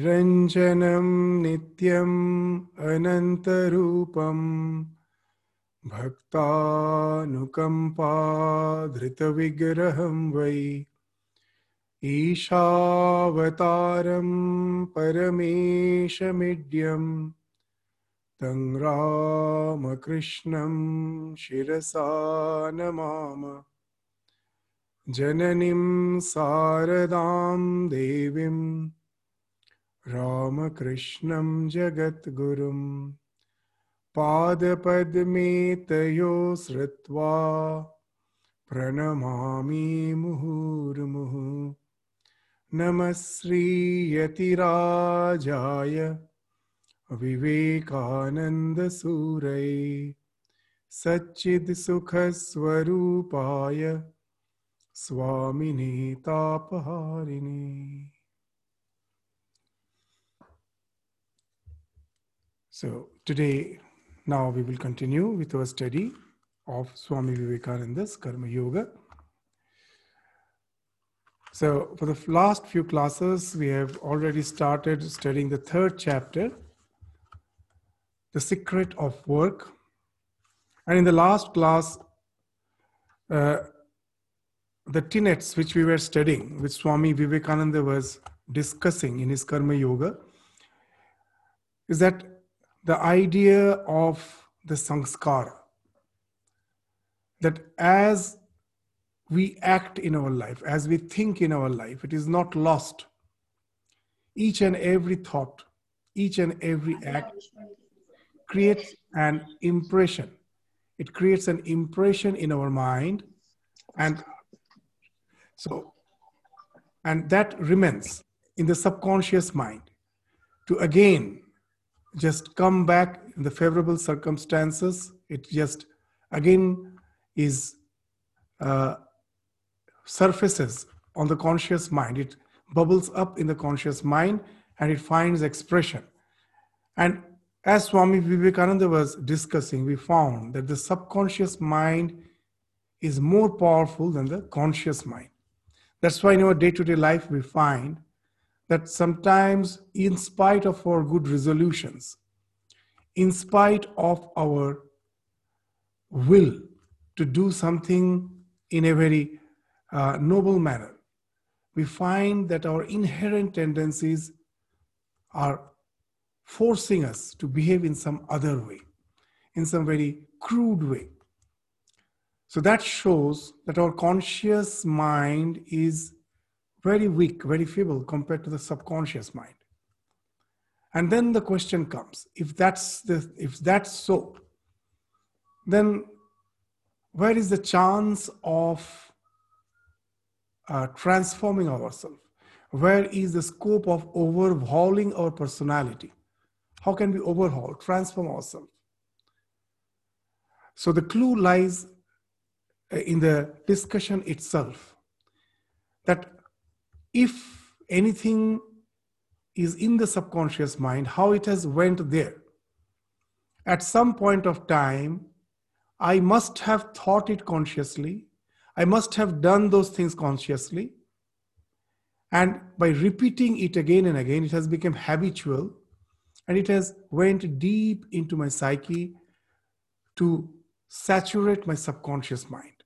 निरञ्जनं नित्यम् अनन्तरूपम् भक्तानुकम्पाधृतविग्रहं वै ईशावतारं परमेशमिड्यं तं रामकृष्णं शिरसा नमाम। जननीं शारदां देवीं रामकृष्णं जगद्गुरुम्। पादपद्मे तयो श्रुत्वा प्रणमामि मुहुर्मुहुः। नमः श्रीयतिराजाय विवेकानन्दसूरये सच्चित्सुखस्वरूपाय स्वामिने तापहारिणे So today now we will continue with our study of Swami Vivekananda's Karma Yoga. So, for the last few classes, we have already started studying the third chapter, The Secret of Work. And in the last class, uh, the tenets which we were studying, which Swami Vivekananda was discussing in his Karma Yoga, is that the idea of the sanskara that as we act in our life, as we think in our life, it is not lost. Each and every thought, each and every act creates an impression. It creates an impression in our mind, and so, and that remains in the subconscious mind to again just come back in the favorable circumstances. It just again is uh, surfaces on the conscious mind. It bubbles up in the conscious mind and it finds expression. And as Swami Vivekananda was discussing, we found that the subconscious mind is more powerful than the conscious mind. That's why in our day to day life, we find that sometimes, in spite of our good resolutions, in spite of our will to do something in a very uh, noble manner, we find that our inherent tendencies are forcing us to behave in some other way, in some very crude way. So that shows that our conscious mind is very weak, very feeble compared to the subconscious mind. And then the question comes: if that's the if that's so, then where is the chance of uh, transforming ourselves? Where is the scope of overhauling our personality? How can we overhaul, transform ourselves? So the clue lies in the discussion itself that if anything is in the subconscious mind how it has went there. At some point of time i must have thought it consciously. I must have done those things consciously. And by repeating it again and again it has become habitual and it has went deep into my psyche to saturate my subconscious mind.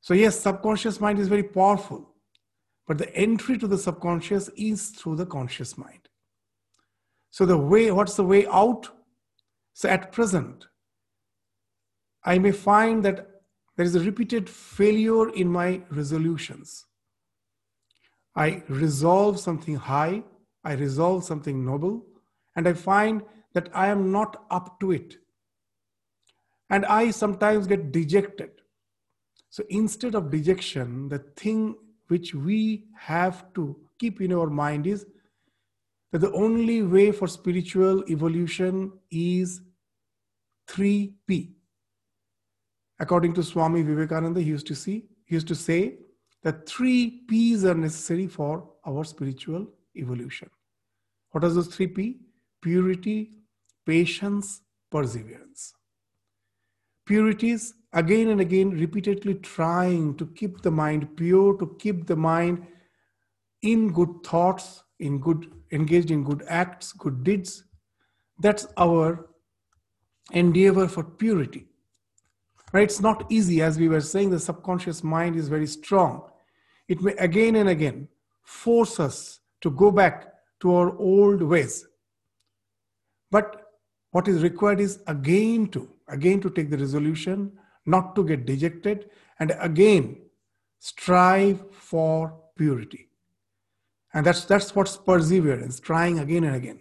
So yes subconscious mind is very powerful but the entry to the subconscious is through the conscious mind. So, the way, what's the way out? So, at present, I may find that there is a repeated failure in my resolutions. I resolve something high, I resolve something noble, and I find that I am not up to it. And I sometimes get dejected. So instead of dejection, the thing which we have to keep in our mind is that the only way for spiritual evolution is 3P. According to Swami Vivekananda, he used to see, he used to say that three P's are necessary for our spiritual evolution. What are those three P? Purity, patience, perseverance. Purity is again and again repeatedly trying to keep the mind pure, to keep the mind in good thoughts, in good, engaged in good acts, good deeds. That's our endeavor for purity. Right? It's not easy, as we were saying, the subconscious mind is very strong. It may again and again force us to go back to our old ways. But what is required is again to, again to take the resolution, not to get dejected, and again strive for purity. And that's that's what's perseverance, trying again and again.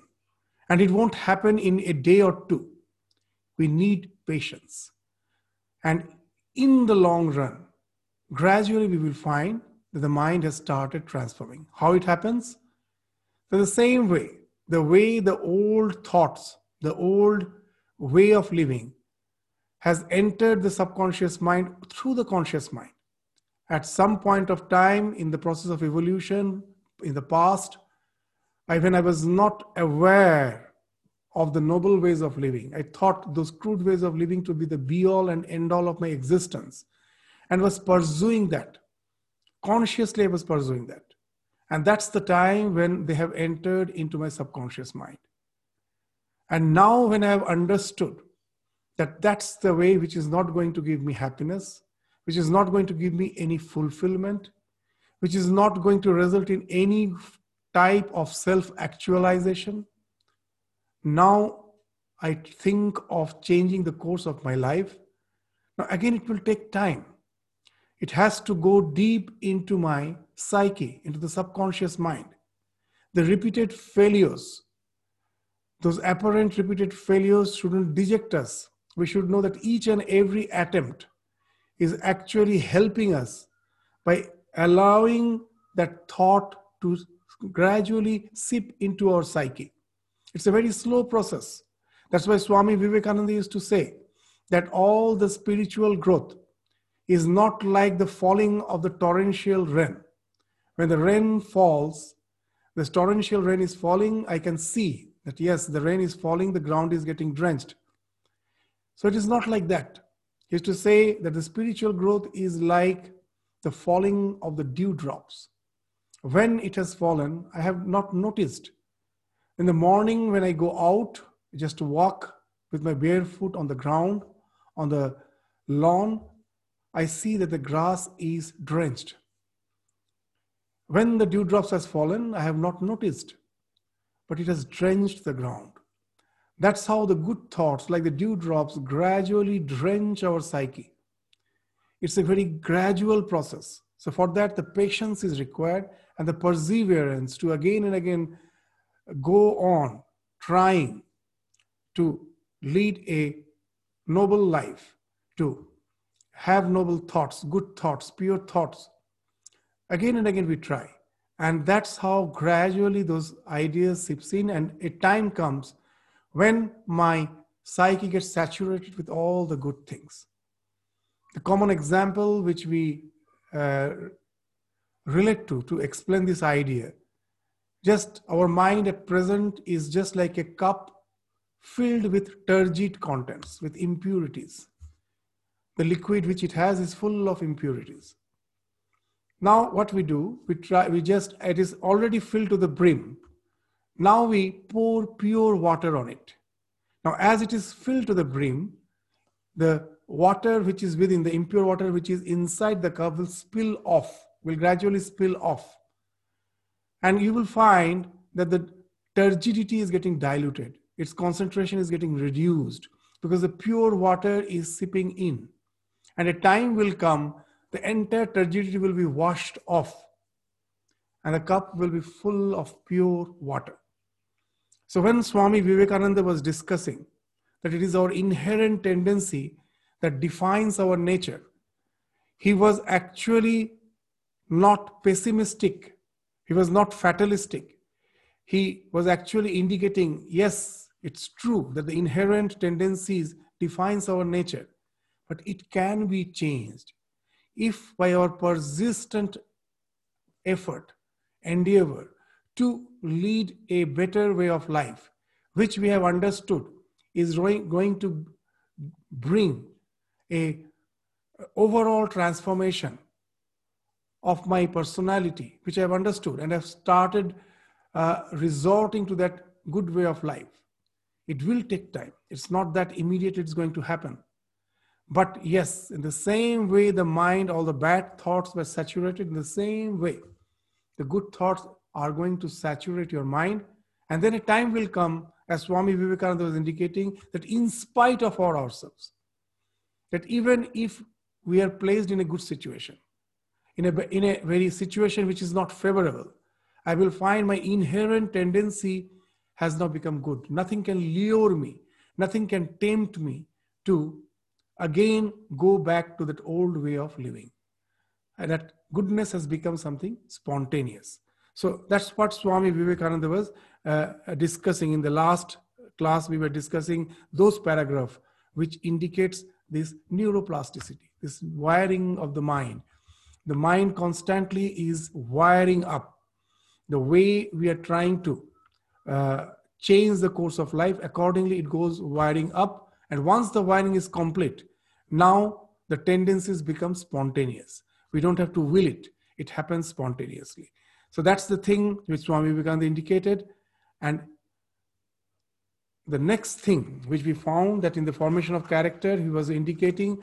And it won't happen in a day or two. We need patience. And in the long run, gradually we will find that the mind has started transforming. How it happens? So the same way, the way the old thoughts, the old way of living has entered the subconscious mind through the conscious mind. At some point of time in the process of evolution, in the past, I, when I was not aware of the noble ways of living, I thought those crude ways of living to be the be all and end all of my existence and was pursuing that. Consciously, I was pursuing that. And that's the time when they have entered into my subconscious mind. And now, when I have understood that that's the way which is not going to give me happiness, which is not going to give me any fulfillment, which is not going to result in any type of self actualization. Now I think of changing the course of my life. Now, again, it will take time. It has to go deep into my psyche, into the subconscious mind. The repeated failures, those apparent repeated failures shouldn't deject us. We should know that each and every attempt is actually helping us by allowing that thought to gradually seep into our psyche. It's a very slow process. That's why Swami Vivekananda used to say that all the spiritual growth is not like the falling of the torrential rain. When the rain falls, the torrential rain is falling, I can see that yes, the rain is falling, the ground is getting drenched. So it is not like that. He used to say that the spiritual growth is like the falling of the dewdrops. When it has fallen, I have not noticed. In the morning, when I go out, just to walk with my bare foot on the ground, on the lawn, I see that the grass is drenched. When the dewdrops has fallen, I have not noticed, but it has drenched the ground. That's how the good thoughts, like the dewdrops, gradually drench our psyche. It's a very gradual process. So, for that, the patience is required and the perseverance to again and again go on trying to lead a noble life, to have noble thoughts, good thoughts, pure thoughts. Again and again, we try. And that's how gradually those ideas seeps in, and a time comes when my psyche gets saturated with all the good things. The common example which we uh, relate to to explain this idea just our mind at present is just like a cup filled with turgid contents with impurities. The liquid which it has is full of impurities. Now what we do we try we just it is already filled to the brim now we pour pure water on it. Now as it is filled to the brim the water which is within the impure water which is inside the cup will spill off will gradually spill off. And you will find that the turgidity is getting diluted. Its concentration is getting reduced because the pure water is sipping in. And a time will come the entire turgidity will be washed off and the cup will be full of pure water so when swami vivekananda was discussing that it is our inherent tendency that defines our nature. He was actually not pessimistic, he was not fatalistic. He was actually indicating, yes, it's true that the inherent tendencies defines our nature, but it can be changed if by our persistent effort, endeavor to lead a better way of life, which we have understood is going to bring a overall transformation of my personality, which I've understood and have started uh, resorting to that good way of life. It will take time. It's not that immediate it's going to happen. But yes, in the same way the mind, all the bad thoughts were saturated, in the same way, the good thoughts are going to saturate your mind. And then a time will come, as Swami Vivekananda was indicating, that in spite of our ourselves, that even if we are placed in a good situation, in a, in a very situation which is not favorable, I will find my inherent tendency has now become good. Nothing can lure me, nothing can tempt me to again go back to that old way of living. And that goodness has become something spontaneous. So that's what Swami Vivekananda was uh, discussing in the last class. We were discussing those paragraph which indicates this neuroplasticity, this wiring of the mind. The mind constantly is wiring up the way we are trying to uh, change the course of life. Accordingly, it goes wiring up. And once the wiring is complete, now the tendencies become spontaneous. We don't have to will it, it happens spontaneously. So that's the thing which Swami Vivekananda indicated. And the next thing which we found that in the formation of character, he was indicating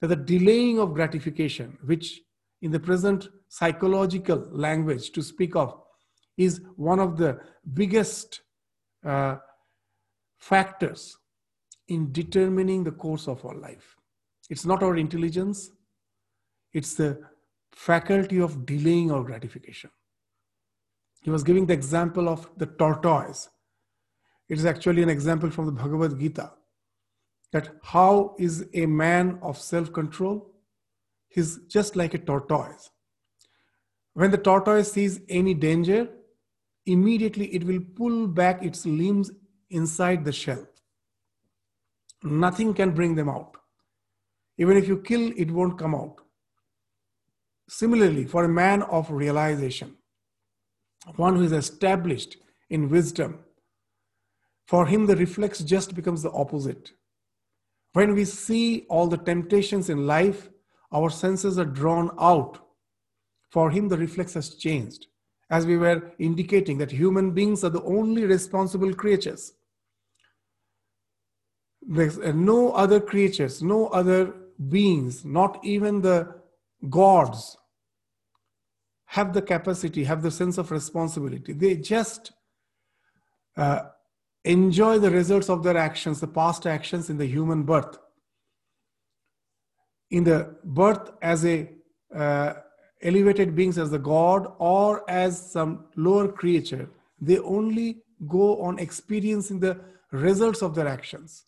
that the delaying of gratification, which in the present psychological language to speak of, is one of the biggest uh, factors in determining the course of our life. It's not our intelligence, it's the faculty of delaying our gratification. He was giving the example of the tortoise it is actually an example from the Bhagavad Gita that how is a man of self control? He's just like a tortoise. When the tortoise sees any danger, immediately it will pull back its limbs inside the shell. Nothing can bring them out. Even if you kill, it won't come out. Similarly, for a man of realization, one who is established in wisdom, for him, the reflex just becomes the opposite. When we see all the temptations in life, our senses are drawn out. For him, the reflex has changed. As we were indicating, that human beings are the only responsible creatures. There's uh, no other creatures, no other beings, not even the gods, have the capacity, have the sense of responsibility. They just uh, enjoy the results of their actions, the past actions in the human birth. In the birth as a uh, elevated beings as the god or as some lower creature, they only go on experiencing the results of their actions.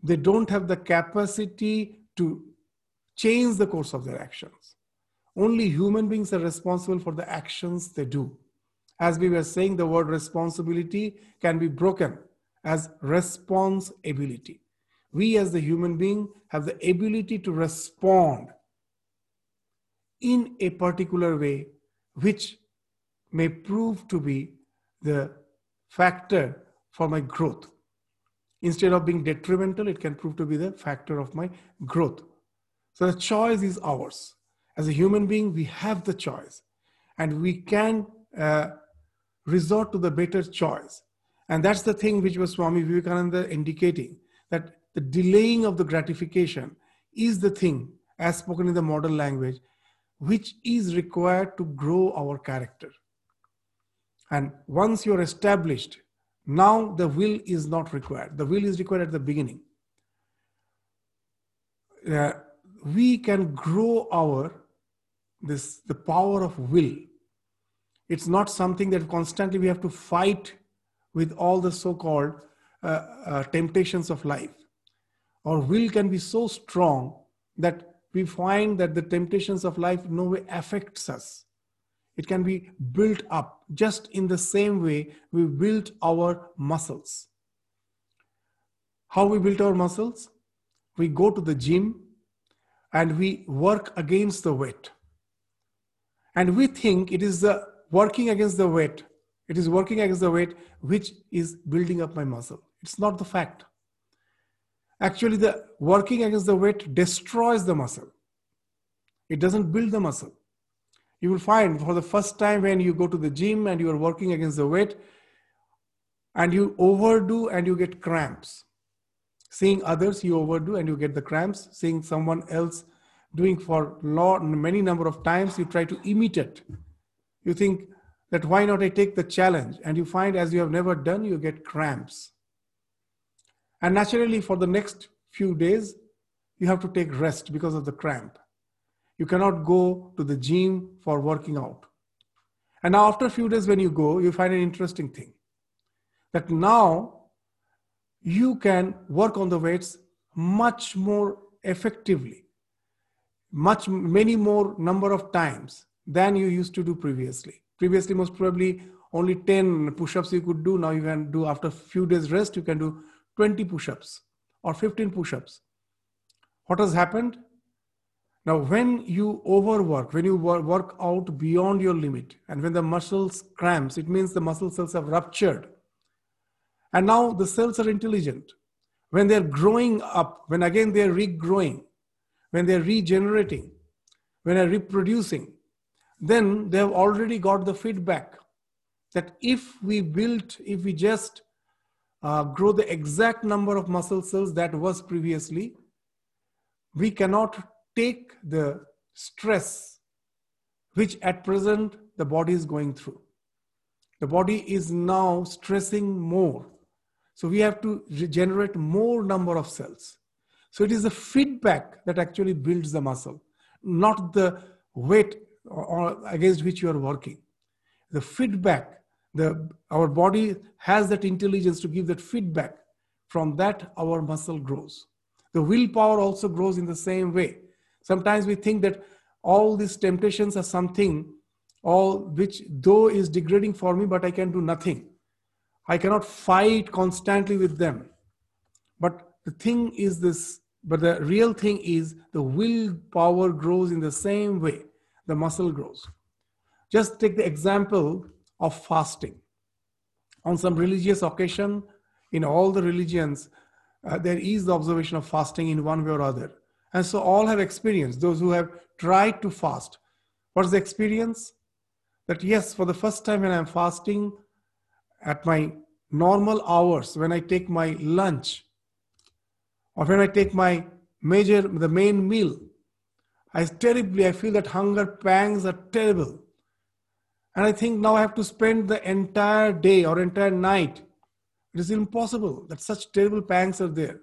They don't have the capacity to change the course of their actions. Only human beings are responsible for the actions they do. As we were saying, the word responsibility can be broken as responsibility. We, as the human being, have the ability to respond in a particular way, which may prove to be the factor for my growth. Instead of being detrimental, it can prove to be the factor of my growth. So the choice is ours. As a human being, we have the choice, and we can uh, resort to the better choice. And that's the thing which was Swami Vivekananda indicating that the delaying of the gratification is the thing, as spoken in the modern language, which is required to grow our character. And once you're established, now the will is not required. The will is required at the beginning. Uh, we can grow our this the power of will it's not something that constantly we have to fight with all the so-called uh, uh, temptations of life. Our will can be so strong that we find that the temptations of life no way affects us. It can be built up just in the same way we built our muscles. How we built our muscles? We go to the gym and we work against the weight. And we think it is the working against the weight. It is working against the weight which is building up my muscle. It's not the fact. Actually, the working against the weight destroys the muscle. It doesn't build the muscle. You will find for the first time when you go to the gym and you are working against the weight and you overdo and you get cramps. Seeing others, you overdo and you get the cramps. Seeing someone else doing for lot, many number of times, you try to imitate. You think that why not I take the challenge? And you find as you have never done, you get cramps. And naturally, for the next few days, you have to take rest because of the cramp. You cannot go to the gym for working out. And now, after a few days, when you go, you find an interesting thing that now you can work on the weights much more effectively, much many more number of times than you used to do previously. Previously, most probably only 10 push-ups you could do. Now you can do after a few days rest, you can do 20 push-ups or 15 push-ups. What has happened? Now, when you overwork, when you work out beyond your limit, and when the muscles cramps, it means the muscle cells have ruptured. And now the cells are intelligent. When they're growing up, when again they're regrowing, when they're regenerating, when they're reproducing, then they have already got the feedback that if we built, if we just uh, grow the exact number of muscle cells that was previously, we cannot take the stress which at present the body is going through. The body is now stressing more. So we have to regenerate more number of cells. So it is the feedback that actually builds the muscle, not the weight or against which you are working. The feedback, the, our body has that intelligence to give that feedback. From that, our muscle grows. The willpower also grows in the same way. Sometimes we think that all these temptations are something all which though is degrading for me, but I can do nothing. I cannot fight constantly with them. But the thing is this, but the real thing is the willpower grows in the same way the muscle grows. Just take the example of fasting. On some religious occasion, in all the religions, uh, there is the observation of fasting in one way or other. And so all have experienced, those who have tried to fast. What's the experience? That yes, for the first time when I'm fasting at my normal hours, when I take my lunch, or when I take my major, the main meal, I terribly, I feel that hunger pangs are terrible. And I think now I have to spend the entire day or entire night. It is impossible that such terrible pangs are there.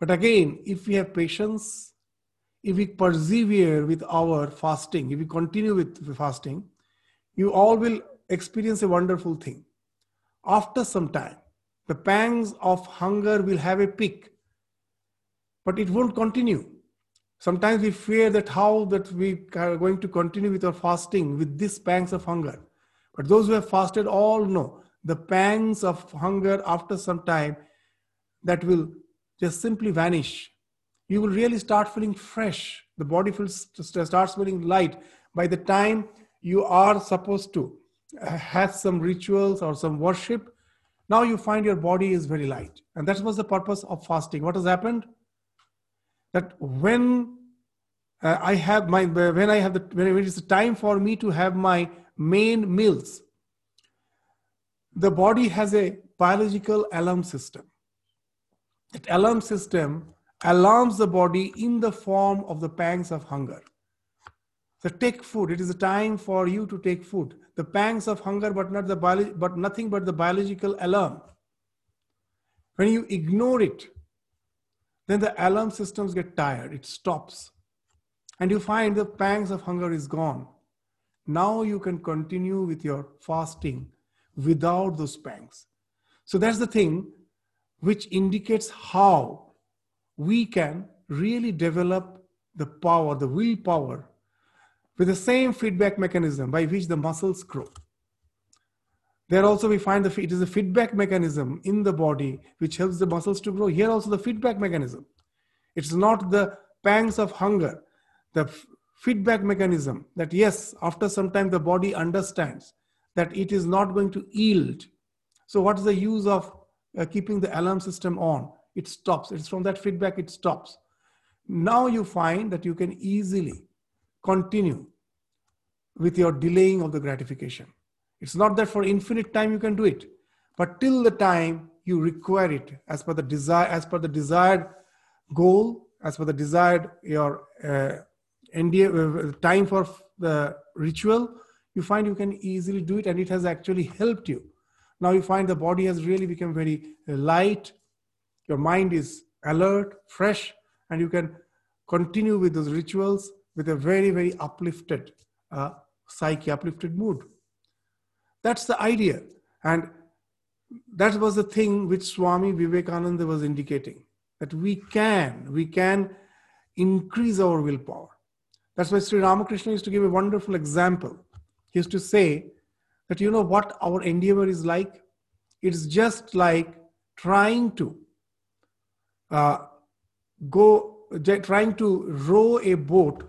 But again, if we have patience, if we persevere with our fasting, if we continue with fasting, you all will experience a wonderful thing. After some time, the pangs of hunger will have a peak, but it won't continue. Sometimes we fear that how that we are going to continue with our fasting with these pangs of hunger. But those who have fasted all know the pangs of hunger after some time that will just simply vanish. You will really start feeling fresh. The body feels, starts feeling light. By the time you are supposed to have some rituals or some worship, now you find your body is very light. And that was the purpose of fasting. What has happened? That when uh, I have my, when I have the, when it is the time for me to have my main meals, the body has a biological alarm system. That alarm system alarms the body in the form of the pangs of hunger. So take food. It is a time for you to take food. The pangs of hunger, but not the bio- but nothing but the biological alarm. When you ignore it, then the alarm systems get tired. It stops, and you find the pangs of hunger is gone. Now you can continue with your fasting without those pangs. So that's the thing which indicates how we can really develop the power, the willpower, with the same feedback mechanism by which the muscles grow. There also we find the it is a feedback mechanism in the body which helps the muscles to grow. Here also the feedback mechanism. It's not the pangs of hunger, the feedback mechanism that yes, after some time the body understands that it is not going to yield. So what is the use of uh, keeping the alarm system on? It stops. It's from that feedback it stops. Now you find that you can easily continue with your delaying of the gratification. It's not that for infinite time you can do it, but till the time you require it as per the desire, as per the desired goal, as per the desired your uh, uh, time for the ritual, you find you can easily do it and it has actually helped you. Now you find the body has really become very light, your mind is alert, fresh, and you can continue with those rituals with a very, very uplifted uh, psyche, uplifted mood. That's the idea. And that was the thing which Swami Vivekananda was indicating that we can, we can increase our willpower. That's why Sri Ramakrishna used to give a wonderful example. He used to say that you know what our endeavor is like? It's just like trying to uh, go, trying to row a boat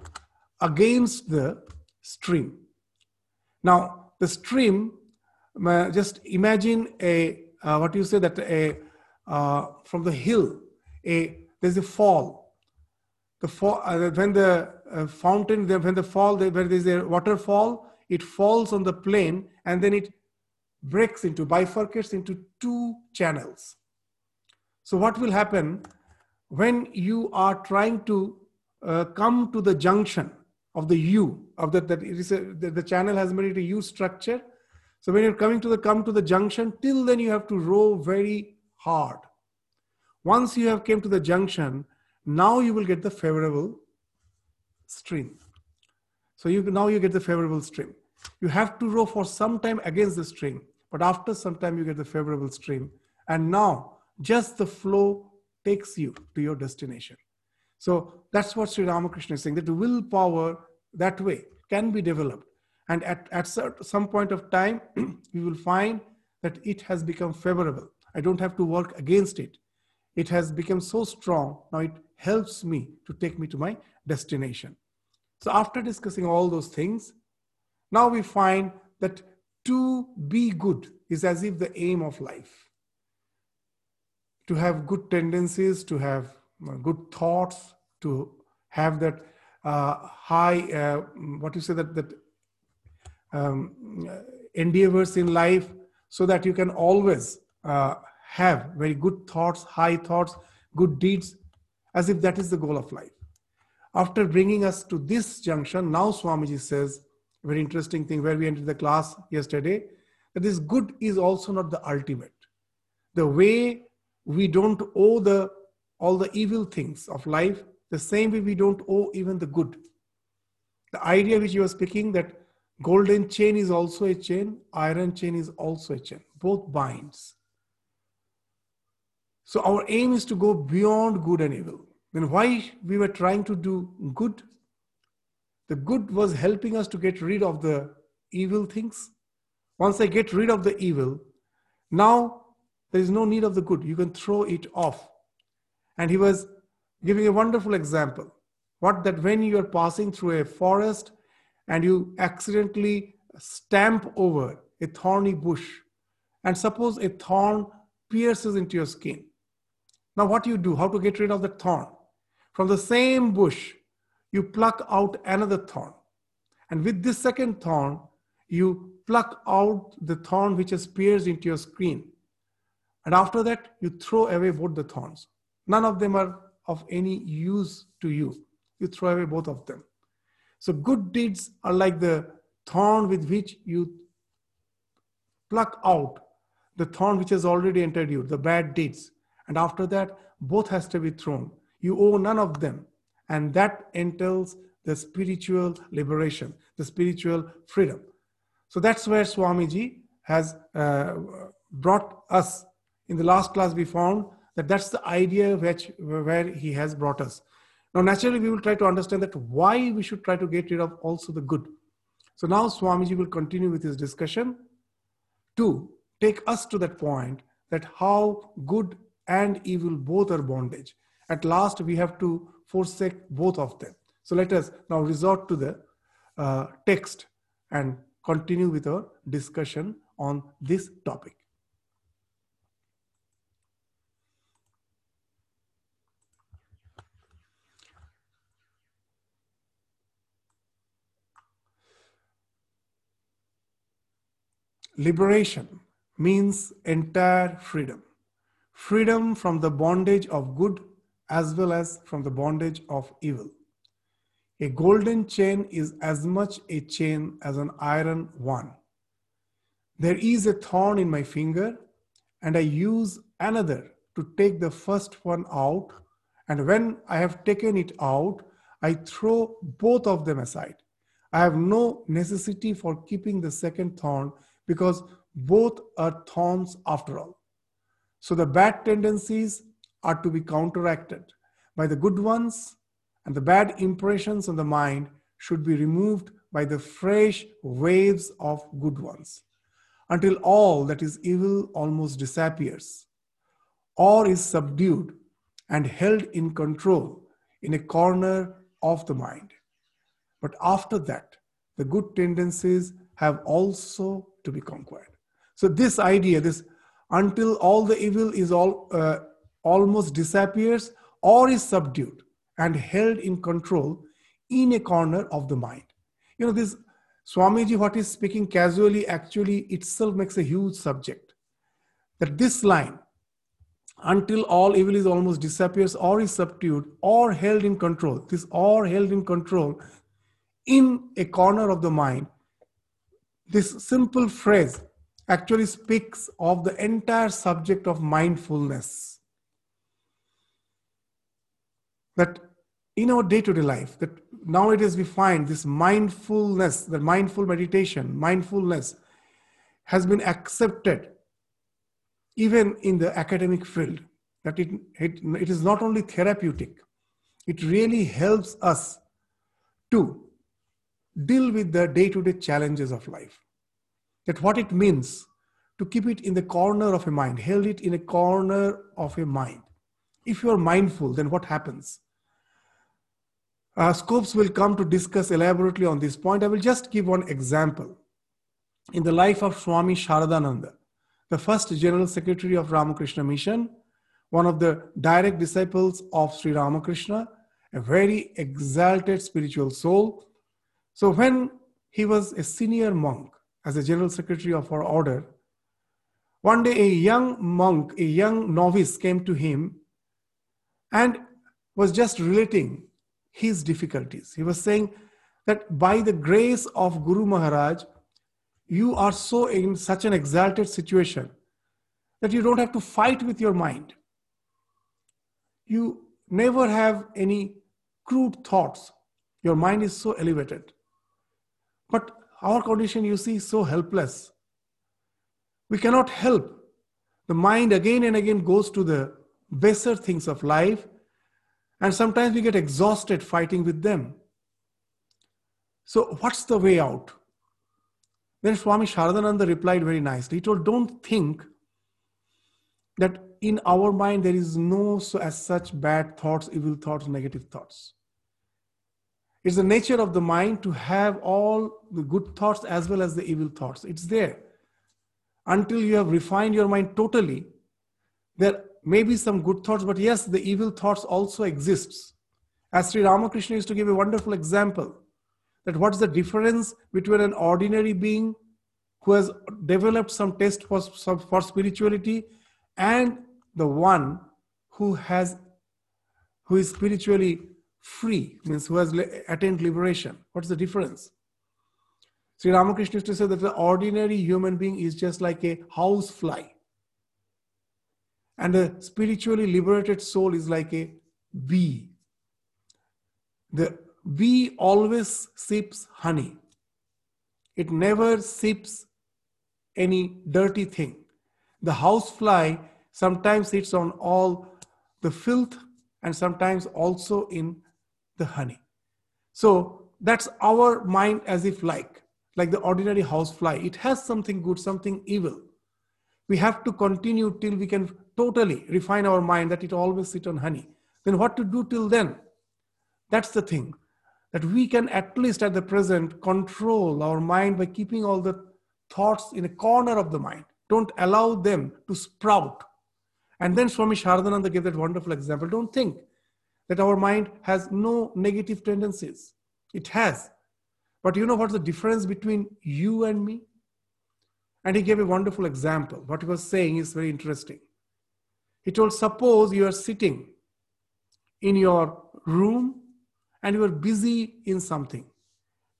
against the stream. Now, the stream, just imagine a, uh, what you say that a, uh, from the hill, a, there's a fall. The fall, uh, when the uh, fountain, when the fall, where there's a waterfall, it falls on the plain and then it breaks into, bifurcates into two channels. So what will happen when you are trying to uh, come to the junction of the U of that that it is a, the, the channel has made it a U structure. So when you're coming to the come to the junction, till then you have to row very hard. Once you have came to the junction, now you will get the favorable stream. So you now you get the favorable stream. You have to row for some time against the stream, but after some time you get the favorable stream, and now just the flow takes you to your destination. So that's what Sri Ramakrishna is saying that willpower that way can be developed. And at, at some point of time, we will find that it has become favorable. I don't have to work against it. It has become so strong. Now it helps me to take me to my destination. So after discussing all those things, now we find that to be good is as if the aim of life. To have good tendencies, to have good thoughts, to have that uh, high, uh, what you say that that um, endeavors in life, so that you can always uh, have very good thoughts, high thoughts, good deeds, as if that is the goal of life. After bringing us to this junction, now Swamiji says, very interesting thing where we entered the class yesterday, that this good is also not the ultimate. The way we don't owe the all the evil things of life, the same way we don't owe even the good. The idea which you are speaking that golden chain is also a chain, iron chain is also a chain, both binds. So our aim is to go beyond good and evil. Then why we were trying to do good? The good was helping us to get rid of the evil things. Once I get rid of the evil, now there is no need of the good. You can throw it off. And he was giving a wonderful example. What that when you are passing through a forest and you accidentally stamp over a thorny bush, and suppose a thorn pierces into your skin. Now, what do you do, how to get rid of the thorn? From the same bush, you pluck out another thorn. And with this second thorn, you pluck out the thorn which has pierced into your skin. And after that, you throw away both the thorns. None of them are of any use to you. You throw away both of them. So good deeds are like the thorn with which you pluck out the thorn which has already entered you, the bad deeds. And after that, both has to be thrown. You owe none of them. And that entails the spiritual liberation, the spiritual freedom. So that's where Swamiji has uh, brought us. In the last class, we found that that's the idea which where he has brought us now naturally we will try to understand that why we should try to get rid of also the good. So now swamiji will continue with his discussion to take us to that point that how good and evil both are bondage. At last we have to forsake both of them. So let us now resort to the uh, text and continue with our discussion on this topic liberation means entire freedom freedom from the bondage of good as well as from the bondage of evil. A golden chain is as much a chain as an iron one. There is a thorn in my finger, and I use another to take the first one out. And when I have taken it out, I throw both of them aside. I have no necessity for keeping the second thorn because both are thorns after all. So the bad tendencies are to be counteracted by the good ones, and the bad impressions on the mind should be removed by the fresh waves of good ones until all that is evil almost disappears or is subdued and held in control in a corner of the mind. But after that, the good tendencies have also to be conquered. So, this idea, this until all the evil is all uh, almost disappears or is subdued and held in control in a corner of the mind. You know, this Swamiji, what is speaking casually, actually itself makes a huge subject. That this line, until all evil is almost disappears or is subdued or held in control, this or held in control in a corner of the mind, this simple phrase actually speaks of the entire subject of mindfulness. That in our day to day life, that nowadays we find this mindfulness, the mindful meditation, mindfulness has been accepted even in the academic field, that it, it, it is not only therapeutic, it really helps us to deal with the day to day challenges of life that what it means to keep it in the corner of a mind, held it in a corner of a mind. If you are mindful, then what happens? Uh, scopes will come to discuss elaborately on this point. I will just give one example. In the life of Swami Sharadananda, the first General Secretary of Ramakrishna Mission, one of the direct disciples of Sri Ramakrishna, a very exalted spiritual soul. So when he was a senior monk, as a general secretary of our order, one day a young monk, a young novice came to him and was just relating his difficulties. He was saying that by the grace of Guru Maharaj, you are so in such an exalted situation that you don't have to fight with your mind. You never have any crude thoughts. Your mind is so elevated. But our condition, you see, is so helpless. We cannot help. The mind again and again goes to the baser things of life, and sometimes we get exhausted fighting with them. So, what's the way out? Then Swami Sharadananda replied very nicely. He told, Don't think that in our mind there is no so as such bad thoughts, evil thoughts, negative thoughts. It's the nature of the mind to have all the good thoughts as well as the evil thoughts. It's there. Until you have refined your mind totally, there may be some good thoughts, but yes, the evil thoughts also exists. As Sri Ramakrishna used to give a wonderful example, that what's the difference between an ordinary being who has developed some taste for, for spirituality and the one who has who is spiritually free, means who has attained liberation. What's the difference? Sri Ramakrishna used to say that the ordinary human being is just like a house fly. And the spiritually liberated soul is like a bee. The bee always sips honey. It never sips any dirty thing. The house fly sometimes sits on all the filth and sometimes also in the honey. So that's our mind as if like, like the ordinary housefly. It has something good, something evil. We have to continue till we can totally refine our mind that it always sit on honey. Then what to do till then? That's the thing. That we can at least at the present control our mind by keeping all the thoughts in a corner of the mind. Don't allow them to sprout. And then Swami Sharadananda gave that wonderful example. Don't think that our mind has no negative tendencies. It has. But you know what's the difference between you and me? And he gave a wonderful example. What he was saying is very interesting. He told, Suppose you are sitting in your room and you are busy in something.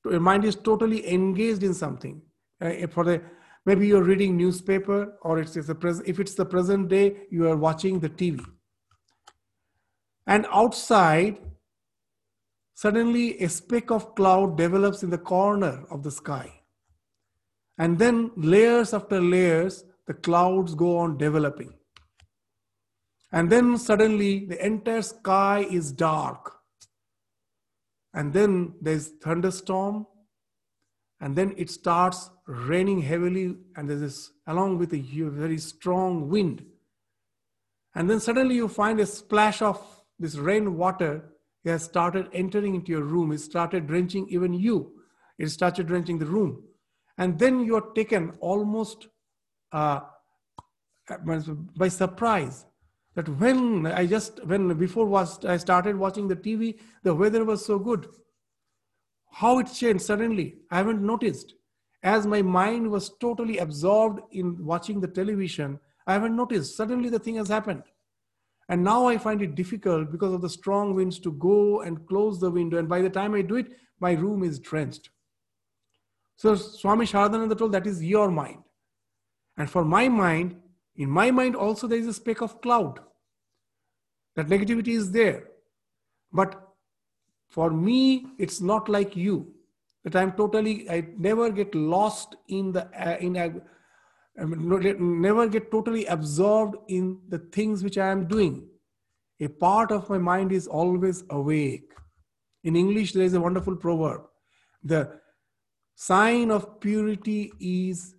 Your mind is totally engaged in something. Uh, for the maybe you're reading newspaper or it's, it's a pres- if it's the present day you are watching the tv and outside suddenly a speck of cloud develops in the corner of the sky. And then layers after layers the clouds go on developing. And then suddenly the entire sky is dark. And then there's thunderstorm. And then it starts raining heavily and there's this along with a very strong wind. And then suddenly you find a splash of this rain water has started entering into your room it started drenching even you it started drenching the room and then you are taken almost uh, by surprise that when i just when before was i started watching the tv the weather was so good how it changed suddenly, I haven't noticed. As my mind was totally absorbed in watching the television, I haven't noticed. Suddenly the thing has happened. And now I find it difficult because of the strong winds to go and close the window. And by the time I do it, my room is drenched. So Swami Sharadananda told that is your mind. And for my mind, in my mind also there is a speck of cloud. That negativity is there. But for me it's not like you that i'm totally i never get lost in the uh, in mean, never get totally absorbed in the things which i am doing. A part of my mind is always awake. In english there is a wonderful proverb. The sign of purity is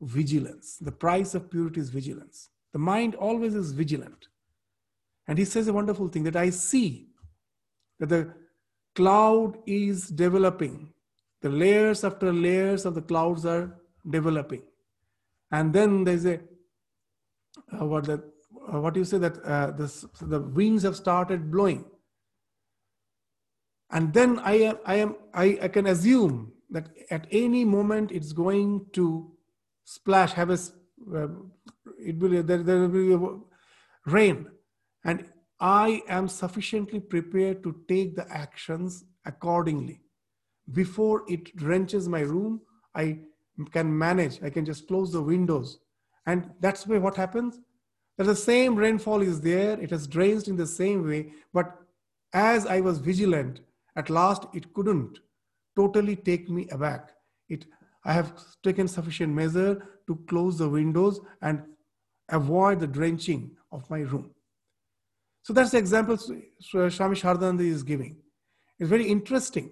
vigilance. The price of purity is vigilance. The mind always is vigilant. And he says a wonderful thing that i see that the cloud is developing. The layers after layers of the clouds are developing. And then there's a, uh, what, the, uh, what you say that uh, the winds have started blowing. And then I am, I am, I, I can assume that at any moment it's going to splash, have a, uh, it will, there, there will be rain. And I am sufficiently prepared to take the actions accordingly. Before it drenches my room, I can manage. I can just close the windows. And that's why what happens? That the same rainfall is there, it has drenched in the same way, but as I was vigilant, at last it couldn't totally take me aback. It, I have taken sufficient measure to close the windows and avoid the drenching of my room. So that's the example Swami Sharadananda is giving. It's very interesting.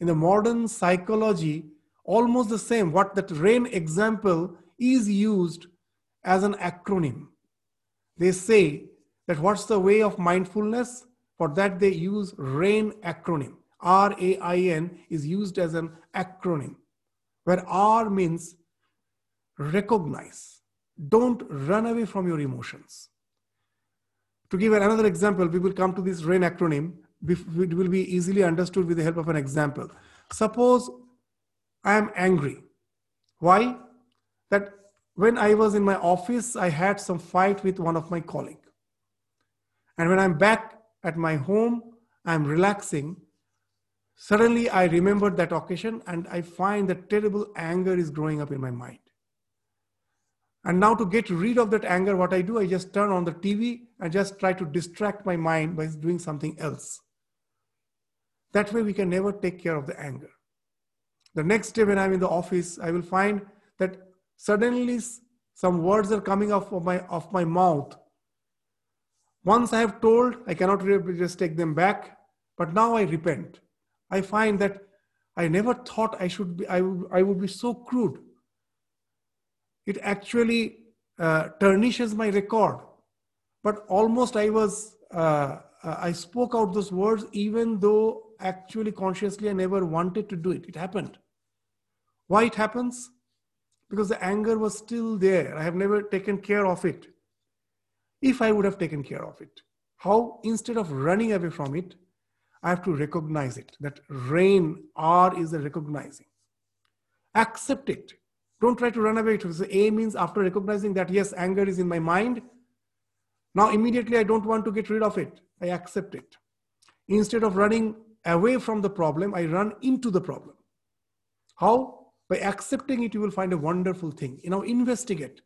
In the modern psychology, almost the same. What that RAIN example is used as an acronym. They say that what's the way of mindfulness? For that, they use RAIN acronym. R A I N is used as an acronym, where R means recognize. Don't run away from your emotions. To give another example, we will come to this RAIN acronym. It will be easily understood with the help of an example. Suppose I am angry. Why? That when I was in my office, I had some fight with one of my colleague. And when I'm back at my home, I'm relaxing. Suddenly, I remembered that occasion and I find that terrible anger is growing up in my mind. And now to get rid of that anger, what I do, I just turn on the TV and just try to distract my mind by doing something else. That way we can never take care of the anger. The next day when I'm in the office, I will find that suddenly some words are coming off of my, off my mouth. Once I have told, I cannot really just take them back, but now I repent. I find that I never thought I should be, I would, I would be so crude it actually uh, tarnishes my record. But almost I was, uh, uh, I spoke out those words even though actually consciously I never wanted to do it. It happened. Why it happens? Because the anger was still there. I have never taken care of it. If I would have taken care of it, how instead of running away from it, I have to recognize it. That rain, R is the recognizing. Accept it Don't try to run away. So A means after recognizing that, yes, anger is in my mind. Now, immediately, I don't want to get rid of it. I accept it. Instead of running away from the problem, I run into the problem. How? By accepting it, you will find a wonderful thing. You know, investigate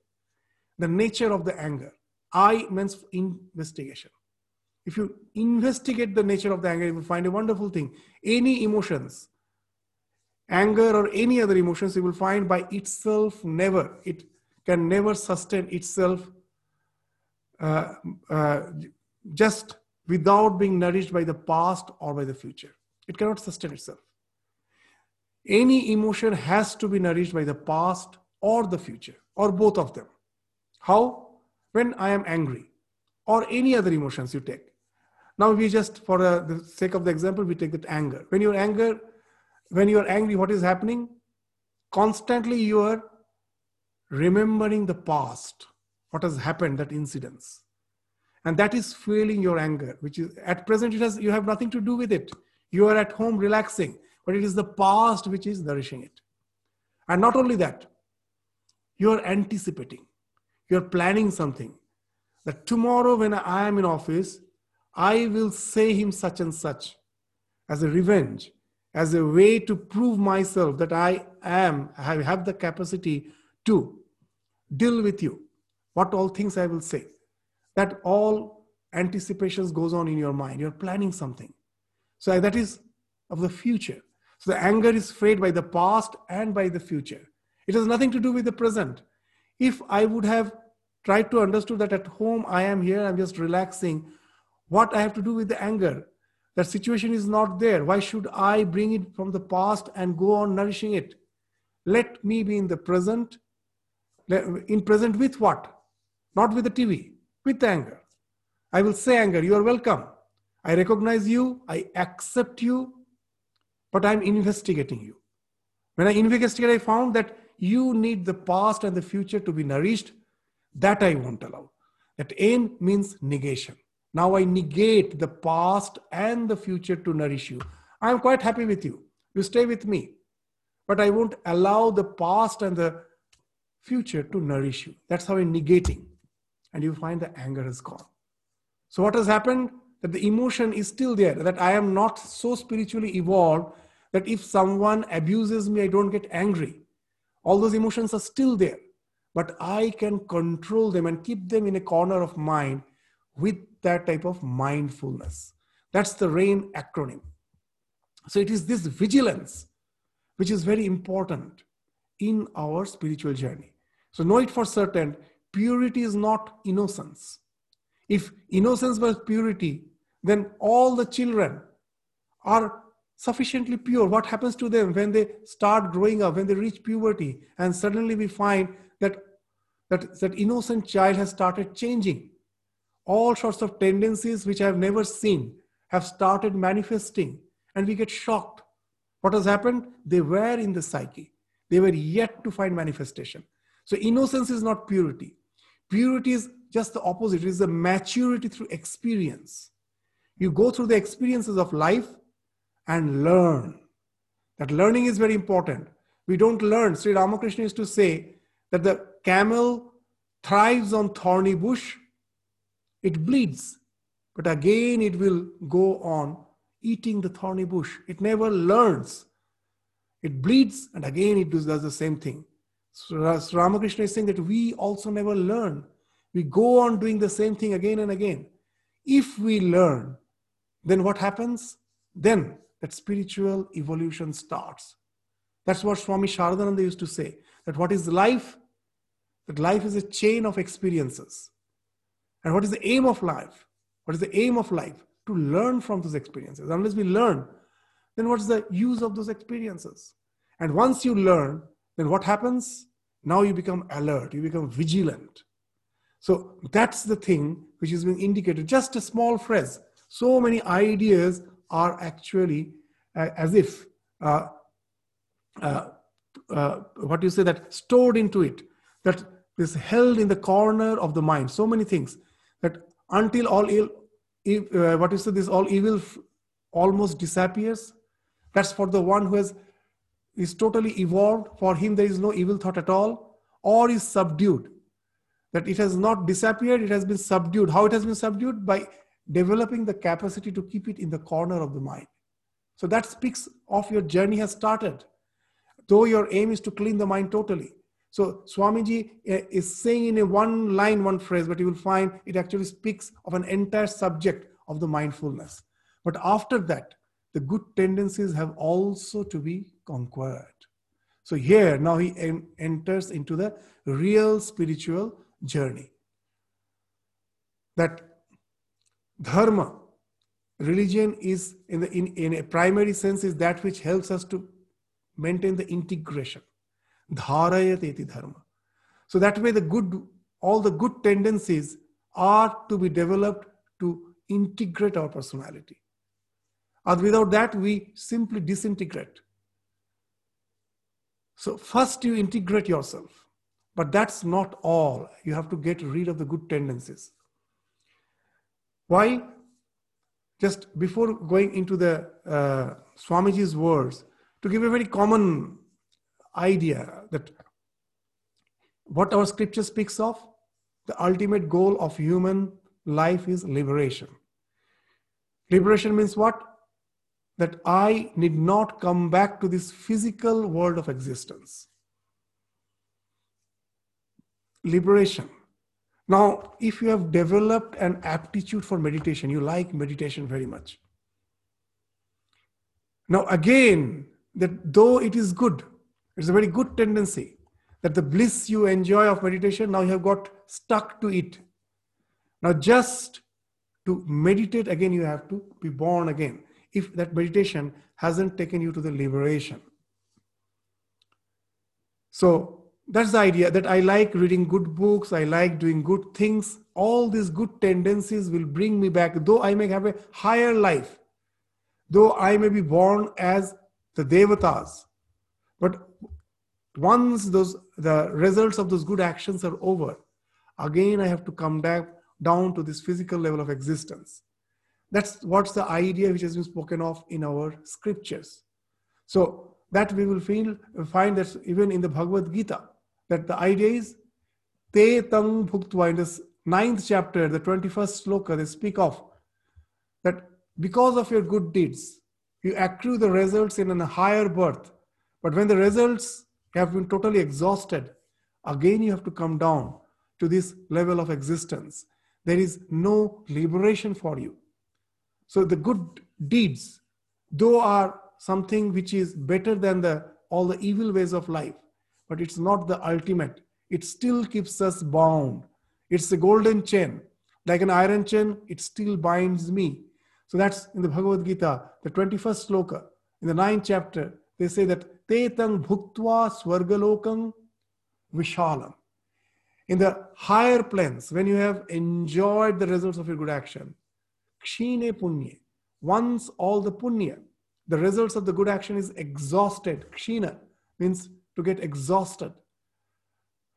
the nature of the anger. I means investigation. If you investigate the nature of the anger, you will find a wonderful thing. Any emotions, anger or any other emotions, you will find by itself never, it can never sustain itself uh, uh, just without being nourished by the past or by the future. It cannot sustain itself. Any emotion has to be nourished by the past or the future, or both of them. How? When I am angry, or any other emotions you take. Now we just, for uh, the sake of the example, we take that anger. When you're anger, when you are angry, what is happening? Constantly you are remembering the past, what has happened, that incidents. And that is fueling your anger, which is at present it has you have nothing to do with it. You are at home relaxing, but it is the past which is nourishing it. And not only that, you are anticipating, you are planning something. That tomorrow, when I am in office, I will say him such and such as a revenge, as a way to prove myself that I am, I have the capacity to deal with you. What all things I will say. That all anticipations goes on in your mind. You're planning something. So that is of the future. So the anger is fed by the past and by the future. It has nothing to do with the present. If I would have tried to understand that at home I am here, I'm just relaxing, what I have to do with the anger? That situation is not there. Why should I bring it from the past and go on nourishing it? Let me be in the present. In present with what? Not with the TV, with anger. I will say anger, you are welcome. I recognize you, I accept you, but I'm investigating you. When I investigate, I found that you need the past and the future to be nourished. That I won't allow. That aim means negation. Now I negate the past and the future to nourish you. I'm quite happy with you. You stay with me. But I won't allow the past and the future to nourish you. That's how I'm negating. And you find the anger is gone. So what has happened? That the emotion is still there, that I am not so spiritually evolved that if someone abuses me, I don't get angry. All those emotions are still there. But I can control them and keep them in a corner of mind with that type of mindfulness. That's the RAIN acronym. So it is this vigilance which is very important in our spiritual journey. So know it for certain purity is not innocence. If innocence was purity, then all the children are sufficiently pure. What happens to them when they start growing up, when they reach puberty, and suddenly we find that that, that innocent child has started changing all sorts of tendencies which I have never seen have started manifesting, and we get shocked. What has happened? They were in the psyche, they were yet to find manifestation. So, innocence is not purity. Purity is just the opposite, it is the maturity through experience. You go through the experiences of life and learn. That learning is very important. We don't learn. Sri Ramakrishna used to say that the camel thrives on thorny bush it bleeds, but again it will go on eating the thorny bush. It never learns. It bleeds, and again it does, the same thing. Ramakrishna is saying that we also never learn. We go on doing the same thing again and again. If we learn, then what happens? Then that spiritual evolution starts. That's what Swami Sharadananda used to say that what is life? That life is a chain of experiences. And what is the aim of life? What is the aim of life? To learn from those experiences. Unless we learn, then what's the use of those experiences? And once you learn, then what happens? Now you become alert, you become vigilant. So that's the thing which is being indicated. Just a small phrase. So many ideas are actually uh, as if uh, uh, uh, what you say that stored into it, that is held in the corner of the mind. So many things that until all ill, uh, what is this all evil almost disappears that's for the one who has is totally evolved. For him, there is no evil thought at all, or is subdued. That it has not disappeared, it has been subdued. How it has been subdued? By developing the capacity to keep it in the corner of the mind. So that speaks of your journey has started, though your aim is to clean the mind totally. So Swamiji eh, is saying in a one line, one phrase, but you will find it actually speaks of an entire subject of the mindfulness. But after that, the good tendencies have also to be conquered. So here now he en- enters into the real spiritual journey. That dharma, religion is in, the, in, in a primary sense is that which helps us to maintain the integration. Dharayateti dharma. So that way the good, all the good tendencies are to be developed to integrate our personality. And without that, we simply disintegrate. So, first you integrate yourself, but that's not all. You have to get rid of the good tendencies. Why? Just before going into the uh, Swamiji's words, to give a very common idea that what our scripture speaks of, the ultimate goal of human life is liberation. Liberation means what? That I need not come back to this physical world of existence. Liberation. Now, if you have developed an aptitude for meditation, you like meditation very much. Now, again, that though it is good, it's a very good tendency that the bliss you enjoy of meditation, now you have got stuck to it. Now, just to meditate again, you have to be born again. If that meditation hasn't taken you to the liberation. So, that's the idea that I like reading good books, I like doing good things. All these good tendencies will bring me back, though I may have a higher life, though I may be born as the devatas. But once those the results of those good actions are over, again I have to come back down to this physical level of existence. That's what's the idea which has been spoken of in our scriptures. So that we will feel, find that even in the Bhagavad Gita, that the idea is te tang bhuktva in this ninth chapter, the 21st sloka, they speak of that because of your good deeds, you accrue the results in a higher birth. But when the results have been totally exhausted, again you have to come down to this level of existence. There is no liberation for you. So the good deeds, though are something which is better than the all the evil ways of life, but it's not the ultimate. It still keeps us bound. It's a golden chain. Like an iron chain, it still binds me. So that's in the Bhagavad Gita, the 21st sloka, in the ninth chapter, they say that Tetang Bhuktva Swargalokam Vishalam. In the higher planes, when you have enjoyed the results of your good action, Kshine Punya, once all the Punya, the results of the good action is exhausted. Kshina means to get exhausted.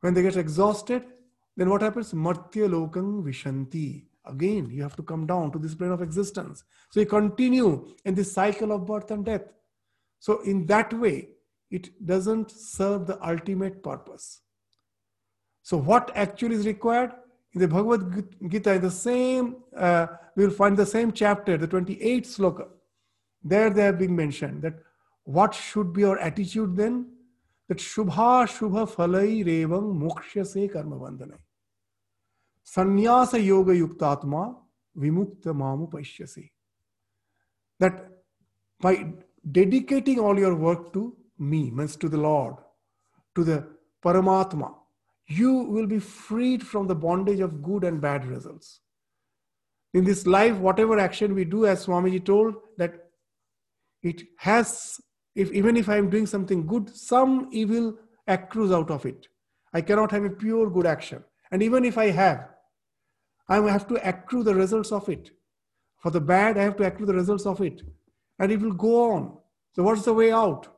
When they get exhausted, then what happens? Martya lokang vishanti. Again, you have to come down to this plane of existence. So you continue in this cycle of birth and death. So, in that way, it doesn't serve the ultimate purpose. So, what actually is required? In the Bhagavad Gita, in the same, uh, we will find the same chapter, the 28th sloka. There they have been mentioned that what should be our attitude then? that Shubha Shubha Falai Revam Moksha Se Karma Bandhanai. Sanyasa Yoga Yuktatma Vimukta Mamu Pashyasi. That by dedicating all your work to me, means to the Lord, to the Paramatma, you will be freed from the bondage of good and bad results. In this life, whatever action we do, as Swamiji told, that it has if even if I am doing something good, some evil accrues out of it. I cannot have a pure good action. And even if I have, I have to accrue the results of it. For the bad, I have to accrue the results of it. And it will go on. So, what's the way out?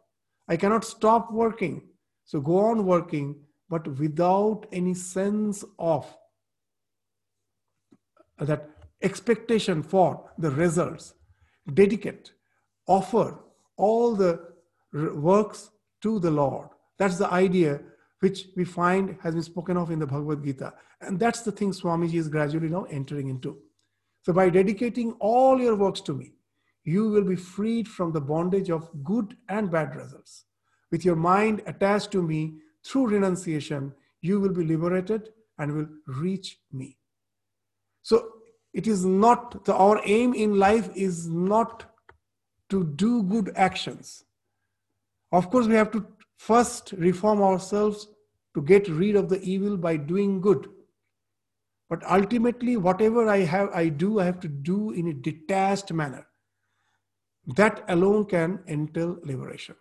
I cannot stop working. So, go on working, but without any sense of that expectation for the results. Dedicate, offer all the works to the Lord. That's the idea which we find has been spoken of in the Bhagavad Gita. And that's the thing Swamiji is gradually now entering into. So by dedicating all your works to me, you will be freed from the bondage of good and bad results. With your mind attached to me through renunciation, you will be liberated and will reach me. So it is not the, our aim in life is not to do good actions. Of course, we have to first reform ourselves to get rid of the evil by doing good. But ultimately, whatever I have, I do, I have to do in a detached manner. That alone can entail liberation.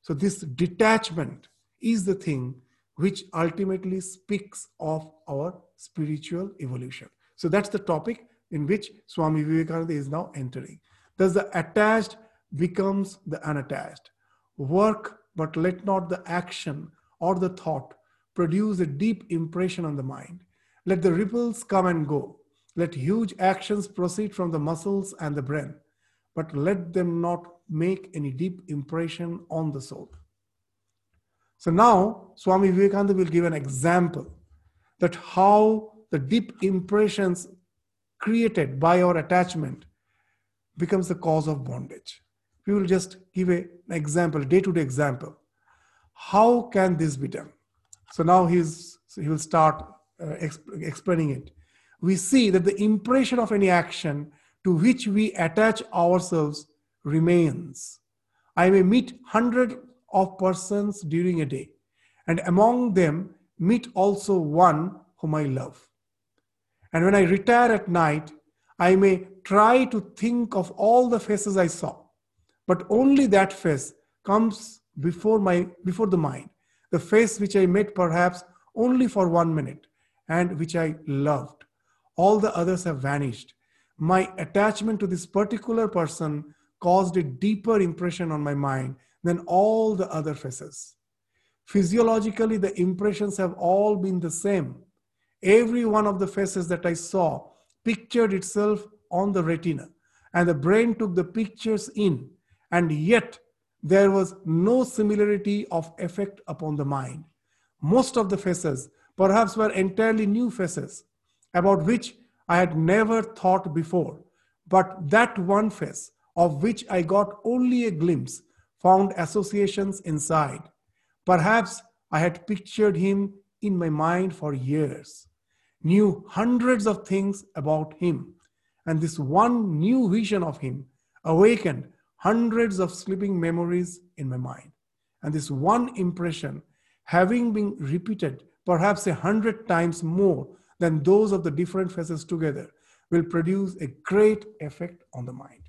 So this detachment is the thing which ultimately speaks of our spiritual evolution. So that's the topic in which Swami Vivekananda is now entering. Thus, the attached becomes the unattached. Work, but let not the action or the thought produce a deep impression on the mind. Let the ripples come and go. Let huge actions proceed from the muscles and the brain, but let them not make any deep impression on the soul. So now Swami Vivekananda will give an example that how the deep impressions created by our attachment becomes the cause of bondage. We will just give a, an example, day-to-day example. How can this be done? So now he's he will start uh, exp- explaining it. We see that the impression of any action to which we attach ourselves remains. I may meet hundred of persons during a day, and among them meet also one whom I love. And when I retire at night, I may try to think of all the faces I saw, but only that face comes before my before the mind the face which I met perhaps only for one minute and which I loved. All the others have vanished. My attachment to this particular person caused a deeper impression on my mind than all the other faces. Physiologically, the impressions have all been the same. Every one of the faces that I saw pictured itself on the retina, and the brain took the pictures in, and yet there was no similarity of effect upon the mind. Most of the faces perhaps were entirely new faces about which I had never thought before. But that one face, of which I got only a glimpse, found associations inside. Perhaps I had pictured him in my mind for years, knew hundreds of things about him, and this one new vision of him awakened hundreds of sleeping memories in my mind. And this one impression, having been repeated perhaps a hundred times more than those of the different faces together, will produce a great effect on the mind.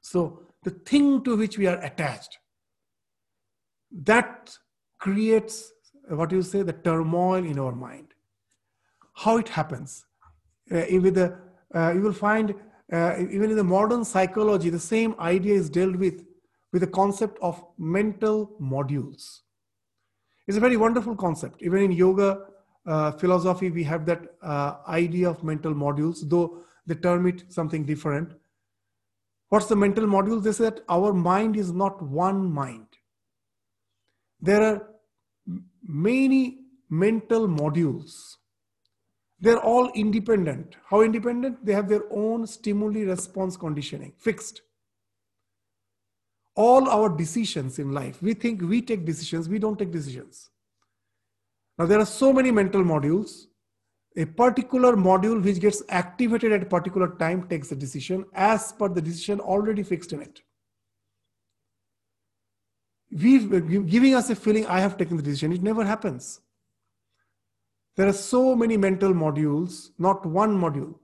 So, the thing to which we are attached, that creates what you say the turmoil in our mind. How it happens? Uh, with the, uh, you will find uh, even in the modern psychology, the same idea is dealt with with the concept of mental modules. It's a very wonderful concept. Even in yoga uh, philosophy, we have that uh, idea of mental modules, though they term it something different. What's the mental module? They say that our mind is not one mind. There are many mental modules they're all independent. How independent? They have their own stimuli response conditioning, fixed. All our decisions in life, we think we take decisions, we don't take decisions. Now, there are so many mental modules. A particular module which gets activated at a particular time takes a decision as per the decision already fixed in it. We giving us a feeling I have taken the decision. It never happens. There are so many mental modules, not one module.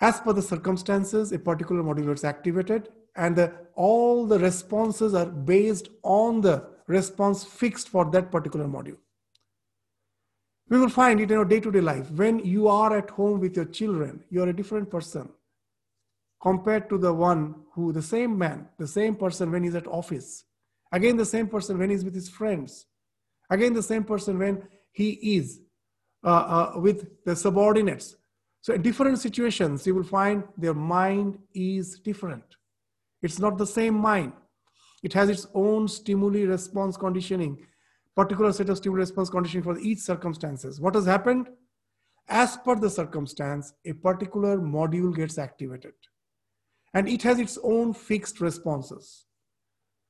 As per the circumstances, a particular module is activated, and the, all the responses are based on the response fixed for that particular module. We will find it in our day to day life. When you are at home with your children, you are a different person compared to the one who, the same man, the same person when he's at office. Again, the same person when he's with his friends. Again, the same person when he is uh, uh, with the subordinates. So in different situations, you will find their mind is different. It's not the same mind. It has its own stimuli response conditioning, particular set of stimuli response conditioning for each circumstances. What has happened? As per the circumstance, a particular module gets activated. And it has its own fixed responses.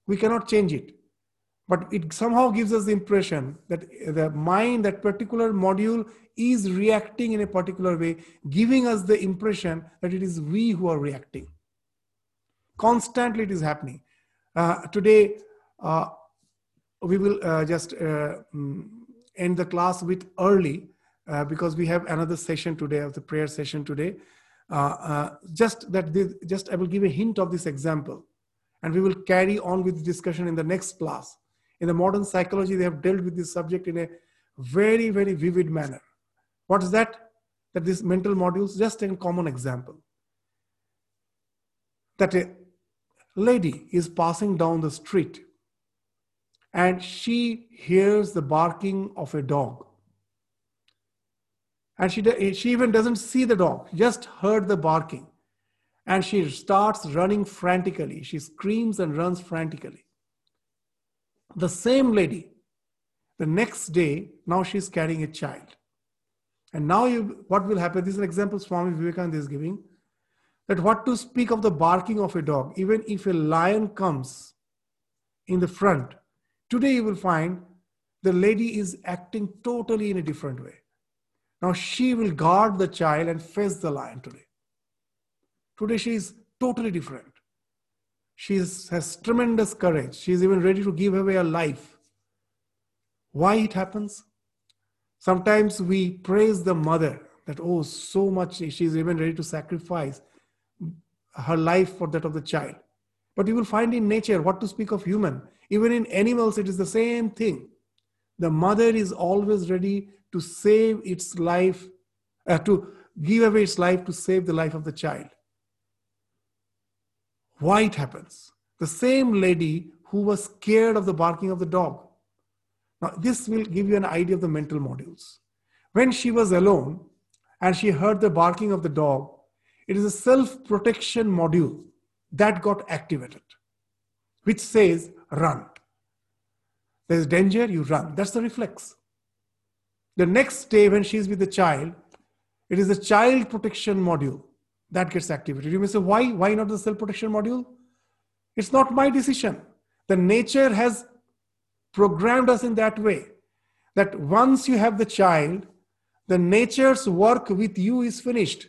We cannot change it. But it somehow gives us the impression that the mind, that particular module is reacting in a particular way, giving us the impression that it is we who are reacting. Constantly it is happening. Uh, today, uh, we will uh, just uh, mm, end the class with early uh, because we have another session today of the prayer session today. Just that, this, just I will give a hint of this example, and we will carry on with the discussion in the next class. In the modern psychology, they have dealt with this subject in a very, very vivid manner. What is that? That these mental modules, just a common example. That a lady is passing down the street and she hears the barking of a dog. And she, she even doesn't see the dog, just heard the barking. And she starts running frantically. She screams and runs frantically. The same lady, the next day, now she's carrying a child. And now you, what will happen? This is an example Swami Vivekananda is giving. That what to speak of the barking of a dog, even if a lion comes in the front, today you will find the lady is acting totally in a different way. Now she will guard the child and face the lion today. Today she is totally different. She has tremendous courage. She is even ready to give away her life. Why it happens? Sometimes we praise the mother that, oh, so much, she is even ready to sacrifice her life for that of the child. But you will find in nature, what to speak of human, even in animals, it is the same thing. The mother is always ready to save its life, uh, to give away its life to save the life of the child. Why it happens? The same lady who was scared of the barking of the dog. Now, this will give you an idea of the mental modules. When she was alone and she heard the barking of the dog, it is a self protection module that got activated, which says, run. There's danger, you run. That's the reflex. The next day, when she's with the child, it is the child protection module that gets activated. You may say, why? Why not the self protection module? It's not my decision. The nature has programmed us in that way that once you have the child, the nature's work with you is finished.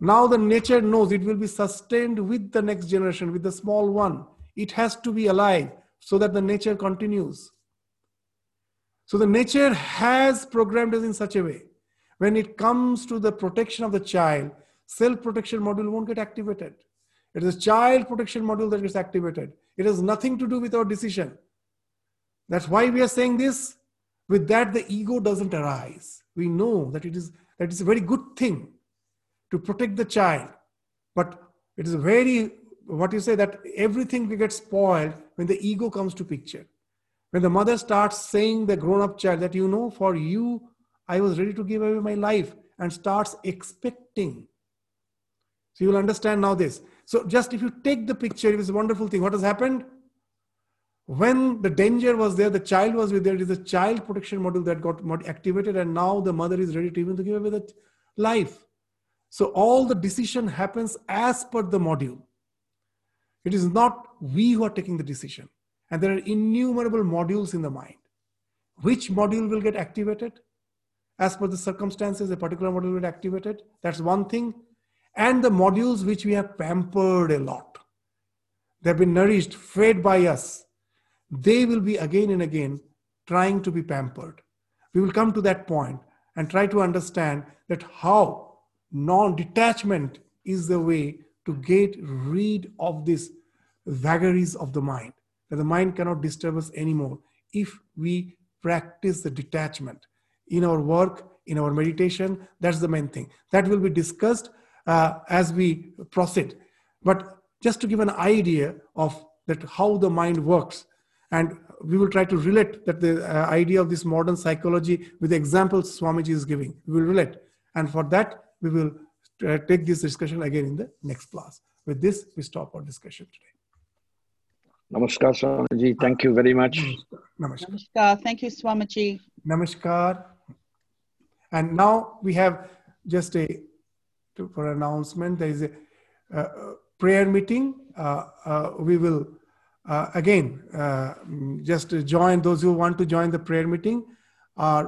Now the nature knows it will be sustained with the next generation, with the small one. It has to be alive so that the nature continues. So the nature has programmed us in such a way. When it comes to the protection of the child, self-protection module won't get activated. It is a child protection module that gets activated. It has nothing to do with our decision. That's why we are saying this. With that, the ego doesn't arise. We know that it is that is a very good thing to protect the child. But it is a very what you say that everything will get spoiled when the ego comes to picture. When the mother starts saying the grown-up child that you know, for you, I was ready to give away my life, and starts expecting so you will understand now this. So just if you take the picture, it is a wonderful thing. What has happened? When the danger was there, the child was with there. It is a child protection module that got activated, and now the mother is ready to even to give away the life. So all the decision happens as per the module. It is not we who are taking the decision. And there are innumerable modules in the mind. Which module will get activated? As per the circumstances, a particular module will get activated. That's one thing and the modules which we have pampered a lot. They've been nourished, fed by us. They will be again and again trying to be pampered. We will come to that point and try to understand that how non detachment is the way to get rid of these vagaries of the mind, that the mind cannot disturb us anymore if we practice the detachment in our work, in our meditation. That's the main thing. That will be discussed uh, as we proceed. But just to give an idea of that how the mind works, and we will try to relate that the uh, idea of this modern psychology with the examples Swamiji is giving. We will relate, and for that we will uh, take this discussion again in the next class. With this, we stop our discussion today. Namaskar, Swamiji. Thank you very much. Namaskar. Namaskar. Thank you, Swamiji. Namaskar. And now we have just a to, for announcement. There is a uh, prayer meeting. Uh, uh, we will uh, again uh, just join those who want to join the prayer meeting. Our